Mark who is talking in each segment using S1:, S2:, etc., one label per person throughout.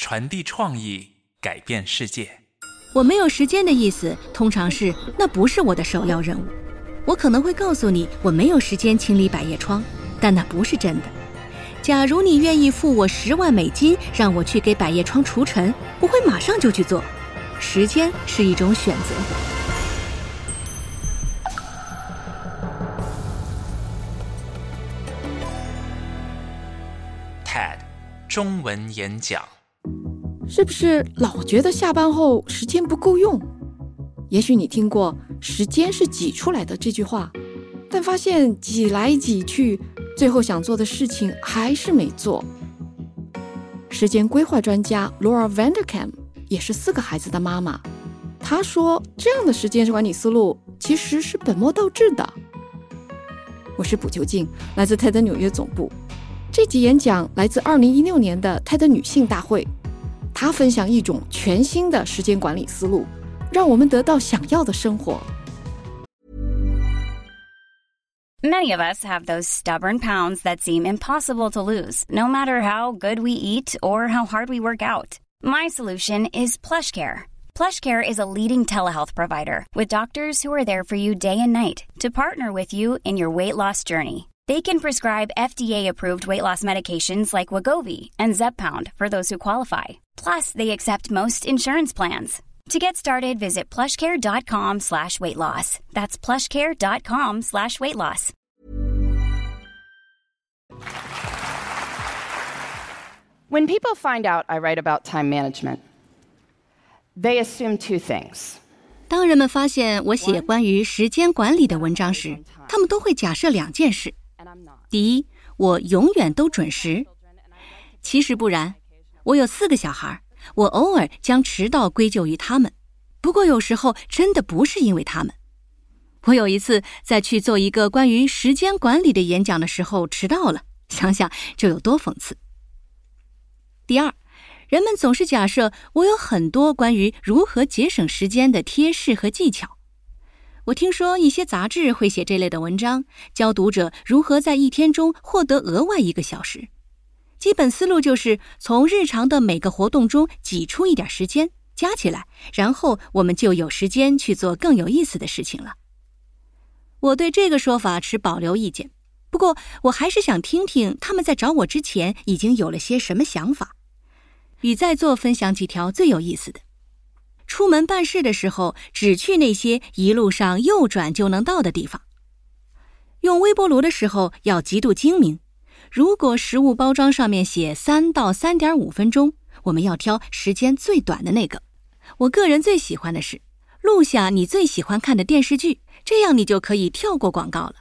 S1: 传递创意，改变世界。
S2: 我没有时间的意思，通常是那不是我的首要任务。我可能会告诉你我没有时间清理百叶窗，但那不是真的。假如你愿意付我十万美金，让我去给百叶窗除尘，我会马上就去做。时间是一种选择。
S1: TED 中文演讲。
S3: 是不是老觉得下班后时间不够用？也许你听过“时间是挤出来的”这句话，但发现挤来挤去，最后想做的事情还是没做。时间规划专家 Laura Vanderkam 也是四个孩子的妈妈，她说：“这样的时间管理思路其实是本末倒置的。”我是卜秋静，来自泰德纽约总部。这集演讲来自2016年的泰德女性大会。他分享一种全新的时间管理思路，让我们得到想要的生活。
S4: Many of us have those stubborn pounds that seem impossible to lose, no matter how good we eat or how hard we work out. My solution is PlushCare. PlushCare is a leading telehealth provider with doctors who are there for you day and night to partner with you in your weight loss journey. They can prescribe FDA-approved weight loss medications like Wagovi and Zepbound for those who qualify. Plus, they accept most insurance plans. To get started, visit plushcare.com slash weight loss. That's plushcare.com slash weight loss.
S5: When people find out I write about time management, they assume two things.
S2: 当人们发现我写关于时间管理的文章时，他们都会假设两件事：第一，我永远都准时。其实不然， 我有四个小孩，我偶尔将迟到归咎于他们。不过有时候真的不是因为他们。我有一次在去做一个关于时间管理的演讲的时候迟到了，想想就有多讽刺。第二，人们总是假设我有很多关于如何节省时间的贴士和技巧。我听说一些杂志会写这类的文章，教读者如何在一天中获得额外一个小时。基本思路就是从日常的每个活动中挤出一点时间，加起来，然后我们就有时间去做更有意思的事情了。我对这个说法持保留意见，不过我还是想听听他们在找我之前已经有了些什么想法。与在座分享几条最有意思的：出门办事的时候，只去那些一路上右转就能到的地方；用微波炉的时候要极度精明。如果食物包装上面写三到三点五分钟，我们要挑时间最短的那个。我个人最喜欢的是录下你最喜欢看的电视剧，这样你就可以跳过广告了。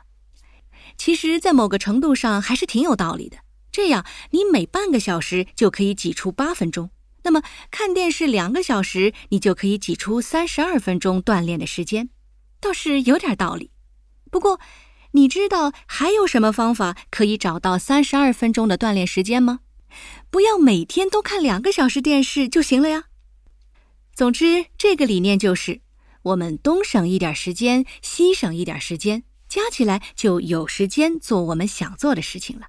S2: 其实，在某个程度上还是挺有道理的。这样，你每半个小时就可以挤出八分钟。那么，看电视两个小时，你就可以挤出三十二分钟锻炼的时间，倒是有点道理。不过，你知道还有什么方法可以找到三十二分钟的锻炼时间吗？不要每天都看两个小时电视就行了呀。总之，这个理念就是，我们东省一点时间，西省一点时间，加起来就有时间做我们想做的事情了。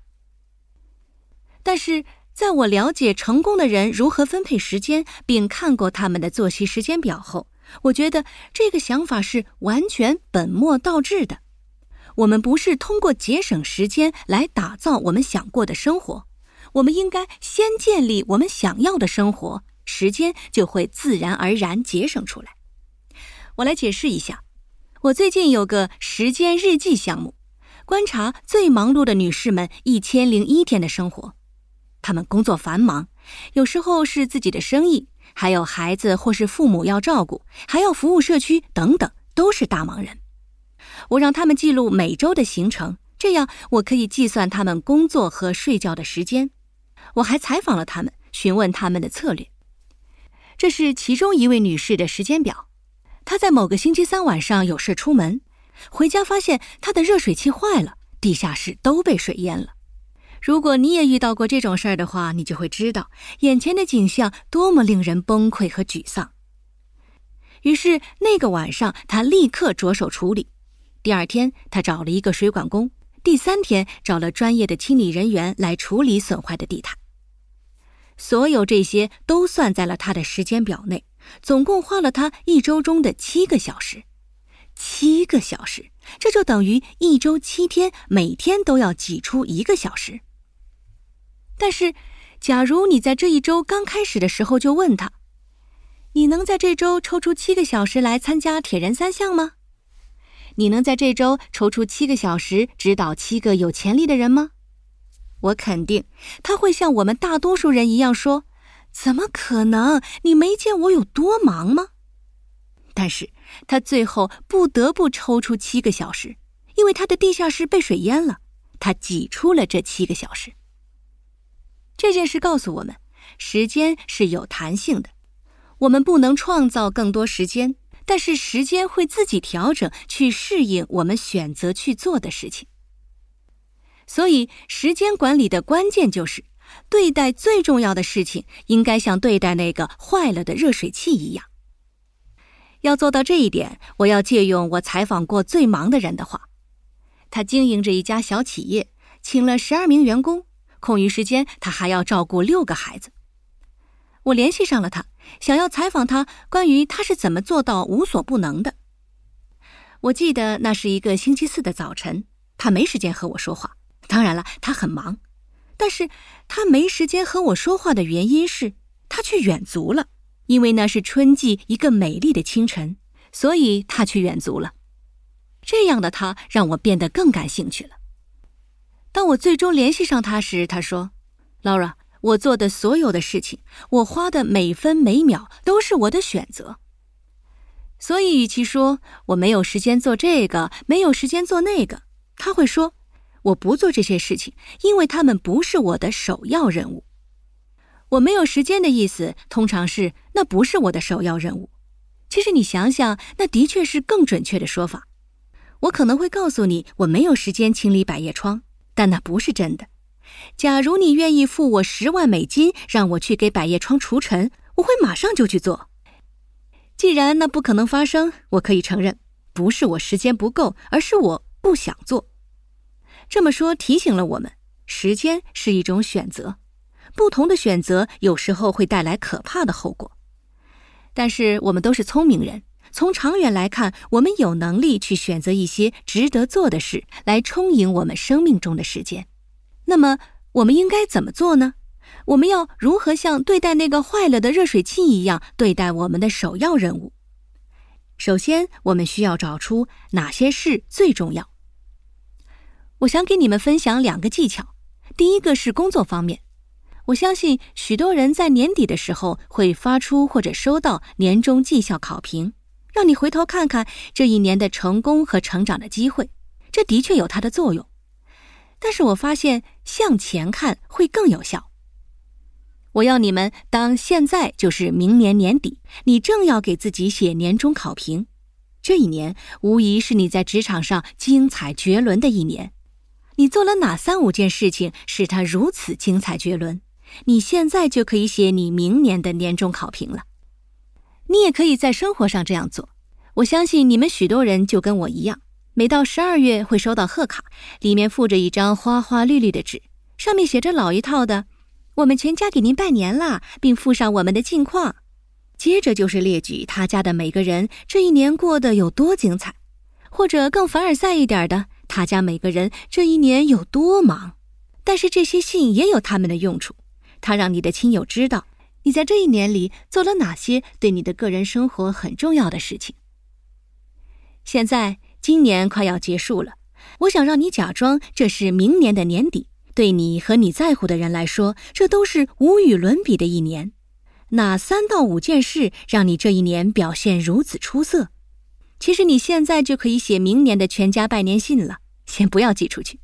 S2: 但是，在我了解成功的人如何分配时间，并看过他们的作息时间表后，我觉得这个想法是完全本末倒置的。我们不是通过节省时间来打造我们想过的生活，我们应该先建立我们想要的生活，时间就会自然而然节省出来。我来解释一下，我最近有个时间日记项目，观察最忙碌的女士们一千零一天的生活。她们工作繁忙，有时候是自己的生意，还有孩子或是父母要照顾，还要服务社区等等，都是大忙人。我让他们记录每周的行程，这样我可以计算他们工作和睡觉的时间。我还采访了他们，询问他们的策略。这是其中一位女士的时间表。她在某个星期三晚上有事出门，回家发现她的热水器坏了，地下室都被水淹了。如果你也遇到过这种事儿的话，你就会知道眼前的景象多么令人崩溃和沮丧。于是那个晚上，他立刻着手处理。第二天，他找了一个水管工；第三天，找了专业的清理人员来处理损坏的地毯。所有这些都算在了他的时间表内。总共花了他一周中的七个小时，七个小时，这就等于一周七天，每天都要挤出一个小时。但是，假如你在这一周刚开始的时候就问他：“你能在这周抽出七个小时来参加铁人三项吗？你能在这周抽出七个小时指导七个有潜力的人吗？”我肯定他会像我们大多数人一样说。怎么可能？你没见我有多忙吗？但是他最后不得不抽出七个小时，因为他的地下室被水淹了。他挤出了这七个小时。这件事告诉我们，时间是有弹性的，我们不能创造更多时间，但是时间会自己调整，去适应我们选择去做的事情。所以，时间管理的关键就是。对待最重要的事情，应该像对待那个坏了的热水器一样。要做到这一点，我要借用我采访过最忙的人的话。他经营着一家小企业，请了十二名员工，空余时间他还要照顾六个孩子。我联系上了他，想要采访他关于他是怎么做到无所不能的。我记得那是一个星期四的早晨，他没时间和我说话。当然了，他很忙。但是他没时间和我说话的原因是，他去远足了。因为那是春季一个美丽的清晨，所以他去远足了。这样的他让我变得更感兴趣了。当我最终联系上他时，他说：“Laura，我做的所有的事情，我花的每分每秒都是我的选择。所以，与其说我没有时间做这个，没有时间做那个，他会说。”我不做这些事情，因为他们不是我的首要任务。我没有时间的意思，通常是那不是我的首要任务。其实你想想，那的确是更准确的说法。我可能会告诉你，我没有时间清理百叶窗，但那不是真的。假如你愿意付我十万美金，让我去给百叶窗除尘，我会马上就去做。既然那不可能发生，我可以承认，不是我时间不够，而是我不想做。这么说提醒了我们，时间是一种选择，不同的选择有时候会带来可怕的后果。但是我们都是聪明人，从长远来看，我们有能力去选择一些值得做的事来充盈我们生命中的时间。那么我们应该怎么做呢？我们要如何像对待那个坏了的热水器一样对待我们的首要任务？首先，我们需要找出哪些事最重要。我想给你们分享两个技巧。第一个是工作方面，我相信许多人在年底的时候会发出或者收到年终绩效考评，让你回头看看这一年的成功和成长的机会。这的确有它的作用，但是我发现向前看会更有效。我要你们当现在就是明年年底，你正要给自己写年终考评，这一年无疑是你在职场上精彩绝伦的一年。你做了哪三五件事情使它如此精彩绝伦？你现在就可以写你明年的年终考评了。你也可以在生活上这样做。我相信你们许多人就跟我一样，每到十二月会收到贺卡，里面附着一张花花绿绿的纸，上面写着老一套的“我们全家给您拜年啦”，并附上我们的近况。接着就是列举他家的每个人这一年过得有多精彩，或者更凡尔赛一点的。他家每个人这一年有多忙，但是这些信也有他们的用处。它让你的亲友知道你在这一年里做了哪些对你的个人生活很重要的事情。现在今年快要结束了，我想让你假装这是明年的年底。对你和你在乎的人来说，这都是无与伦比的一年。哪三到五件事让你这一年表现如此出色？其实你现在就可以写明年的全家拜年信了，先不要寄出去。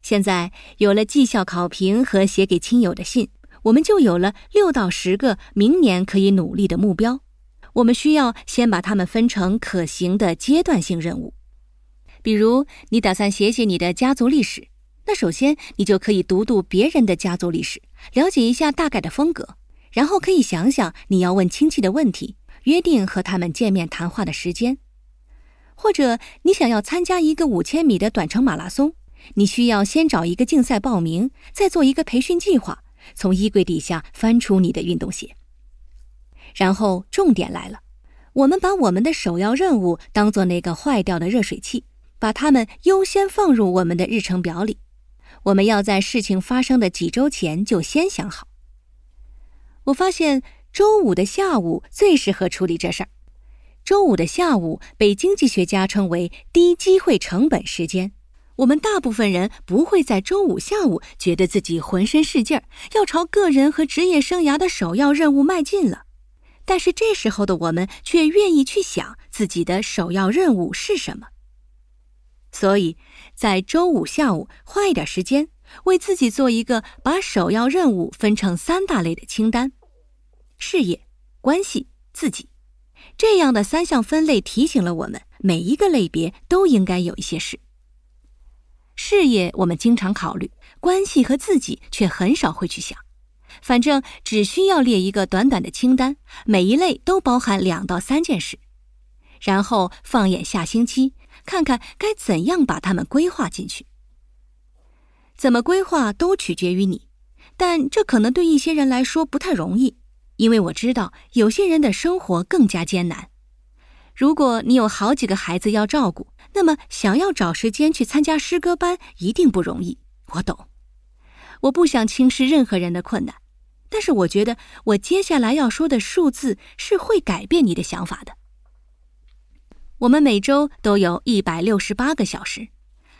S2: 现在有了绩效考评和写给亲友的信，我们就有了六到十个明年可以努力的目标。我们需要先把它们分成可行的阶段性任务。比如，你打算写写你的家族历史，那首先你就可以读读别人的家族历史，了解一下大概的风格，然后可以想想你要问亲戚的问题，约定和他们见面谈话的时间。或者你想要参加一个五千米的短程马拉松，你需要先找一个竞赛报名，再做一个培训计划，从衣柜底下翻出你的运动鞋。然后重点来了，我们把我们的首要任务当做那个坏掉的热水器，把它们优先放入我们的日程表里。我们要在事情发生的几周前就先想好。我发现周五的下午最适合处理这事儿。周五的下午被经济学家称为低机会成本时间。我们大部分人不会在周五下午觉得自己浑身是劲儿，要朝个人和职业生涯的首要任务迈进了。但是这时候的我们却愿意去想自己的首要任务是什么。所以，在周五下午花一点时间，为自己做一个把首要任务分成三大类的清单：事业、关系、自己。这样的三项分类提醒了我们，每一个类别都应该有一些事。事业我们经常考虑，关系和自己却很少会去想。反正只需要列一个短短的清单，每一类都包含两到三件事，然后放眼下星期，看看该怎样把它们规划进去。怎么规划都取决于你，但这可能对一些人来说不太容易。因为我知道有些人的生活更加艰难。如果你有好几个孩子要照顾，那么想要找时间去参加诗歌班一定不容易。我懂，我不想轻视任何人的困难，但是我觉得我接下来要说的数字是会改变你的想法的。我们每周都有一百六十八个小时，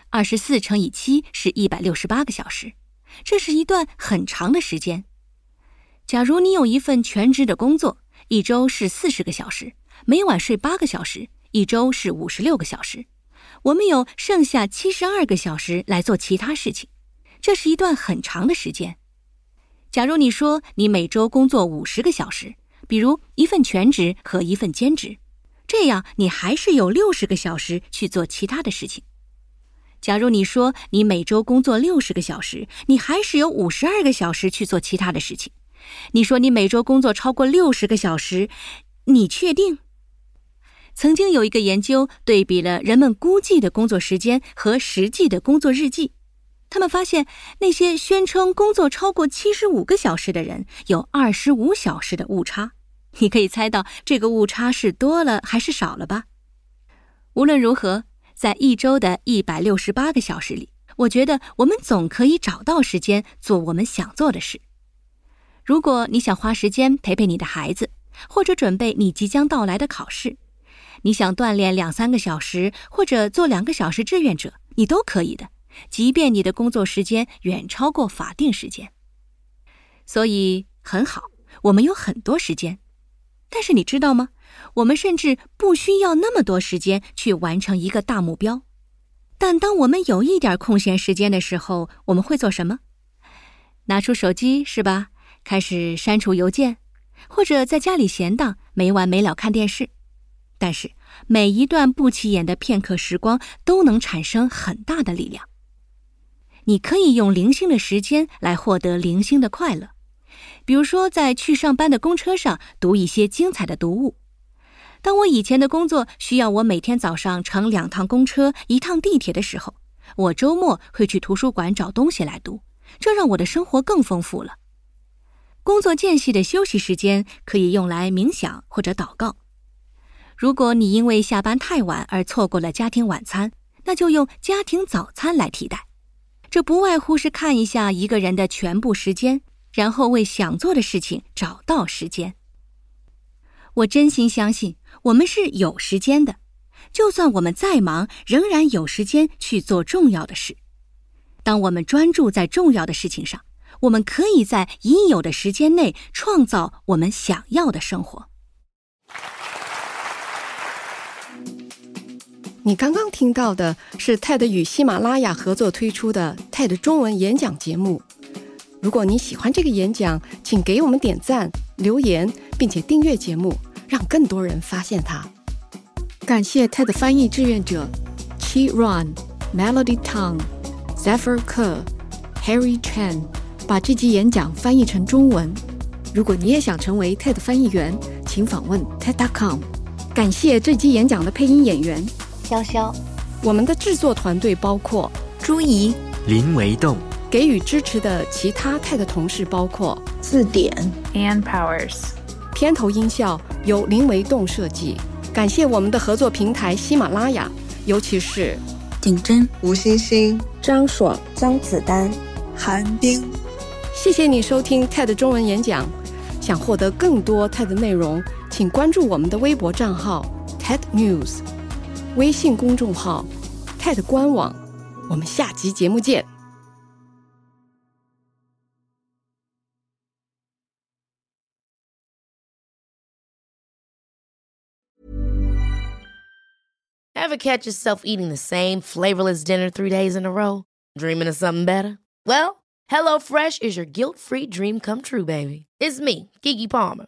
S2: 二十四乘以七是一百六十八个小时，这是一段很长的时间。假如你有一份全职的工作，一周是四十个小时，每晚睡八个小时，一周是五十六个小时。我们有剩下七十二个小时来做其他事情，这是一段很长的时间。假如你说你每周工作五十个小时，比如一份全职和一份兼职，这样你还是有六十个小时去做其他的事情。假如你说你每周工作六十个小时，你还是有五十二个小时去做其他的事情。你说你每周工作超过六十个小时，你确定？曾经有一个研究对比了人们估计的工作时间和实际的工作日记，他们发现那些宣称工作超过七十五个小时的人有二十五小时的误差。你可以猜到这个误差是多了还是少了吧？无论如何，在一周的一百六十八个小时里，我觉得我们总可以找到时间做我们想做的事。如果你想花时间陪陪你的孩子，或者准备你即将到来的考试，你想锻炼两三个小时，或者做两个小时志愿者，你都可以的，即便你的工作时间远超过法定时间。所以很好，我们有很多时间。但是你知道吗？我们甚至不需要那么多时间去完成一个大目标。但当我们有一点空闲时间的时候，我们会做什么？拿出手机，是吧？开始删除邮件，或者在家里闲荡，没完没了看电视。但是每一段不起眼的片刻时光都能产生很大的力量。你可以用零星的时间来获得零星的快乐，比如说在去上班的公车上读一些精彩的读物。当我以前的工作需要我每天早上乘两趟公车、一趟地铁的时候，我周末会去图书馆找东西来读，这让我的生活更丰富了。工作间隙的休息时间可以用来冥想或者祷告。如果你因为下班太晚而错过了家庭晚餐，那就用家庭早餐来替代。这不外乎是看一下一个人的全部时间，然后为想做的事情找到时间。我真心相信我们是有时间的，就算我们再忙，仍然有时间去做重要的事。当我们专注在重要的事情上。我们可以在已有的时间内创造我们想要的生活。
S6: 你刚刚听到的是 TED 与喜马拉雅合作推出的 TED 中文演讲节目。如果你喜欢这个演讲，请给我们点赞、留言，并且订阅节目，让更多人发现它。感谢 TED 翻译志愿者 Chi Ron、Melody Tang、Zephyr Kerr、Harry Chen 把这集演讲翻译成中文。如果你也想成为 TED 翻译员，请访问 TED.com。感谢这集演讲的配音演员。
S2: 潇潇，
S6: 我们的制作团队包括
S2: 朱怡、
S7: 林维栋，
S6: 给予支持的其他泰的同事包括
S8: 字典、
S9: Ann Powers，
S6: 片头音效由林维栋设计。感谢我们的合作平台喜马拉雅，尤其是
S2: 顶真、
S8: 吴欣欣、
S10: 张爽、
S11: 张子丹、
S8: 韩冰。
S6: 谢谢你收听 TED 中文演讲。想获得更多 TED 内容，请关注我们的微博账号 TED News。微信公众号 TED 官网，我们下集节目见。
S12: Ever catch yourself eating the same flavorless dinner three days in a row? Dreaming of something better? Well, HelloFresh is your guilt-free dream come true, baby. It's me, Kiki Palmer.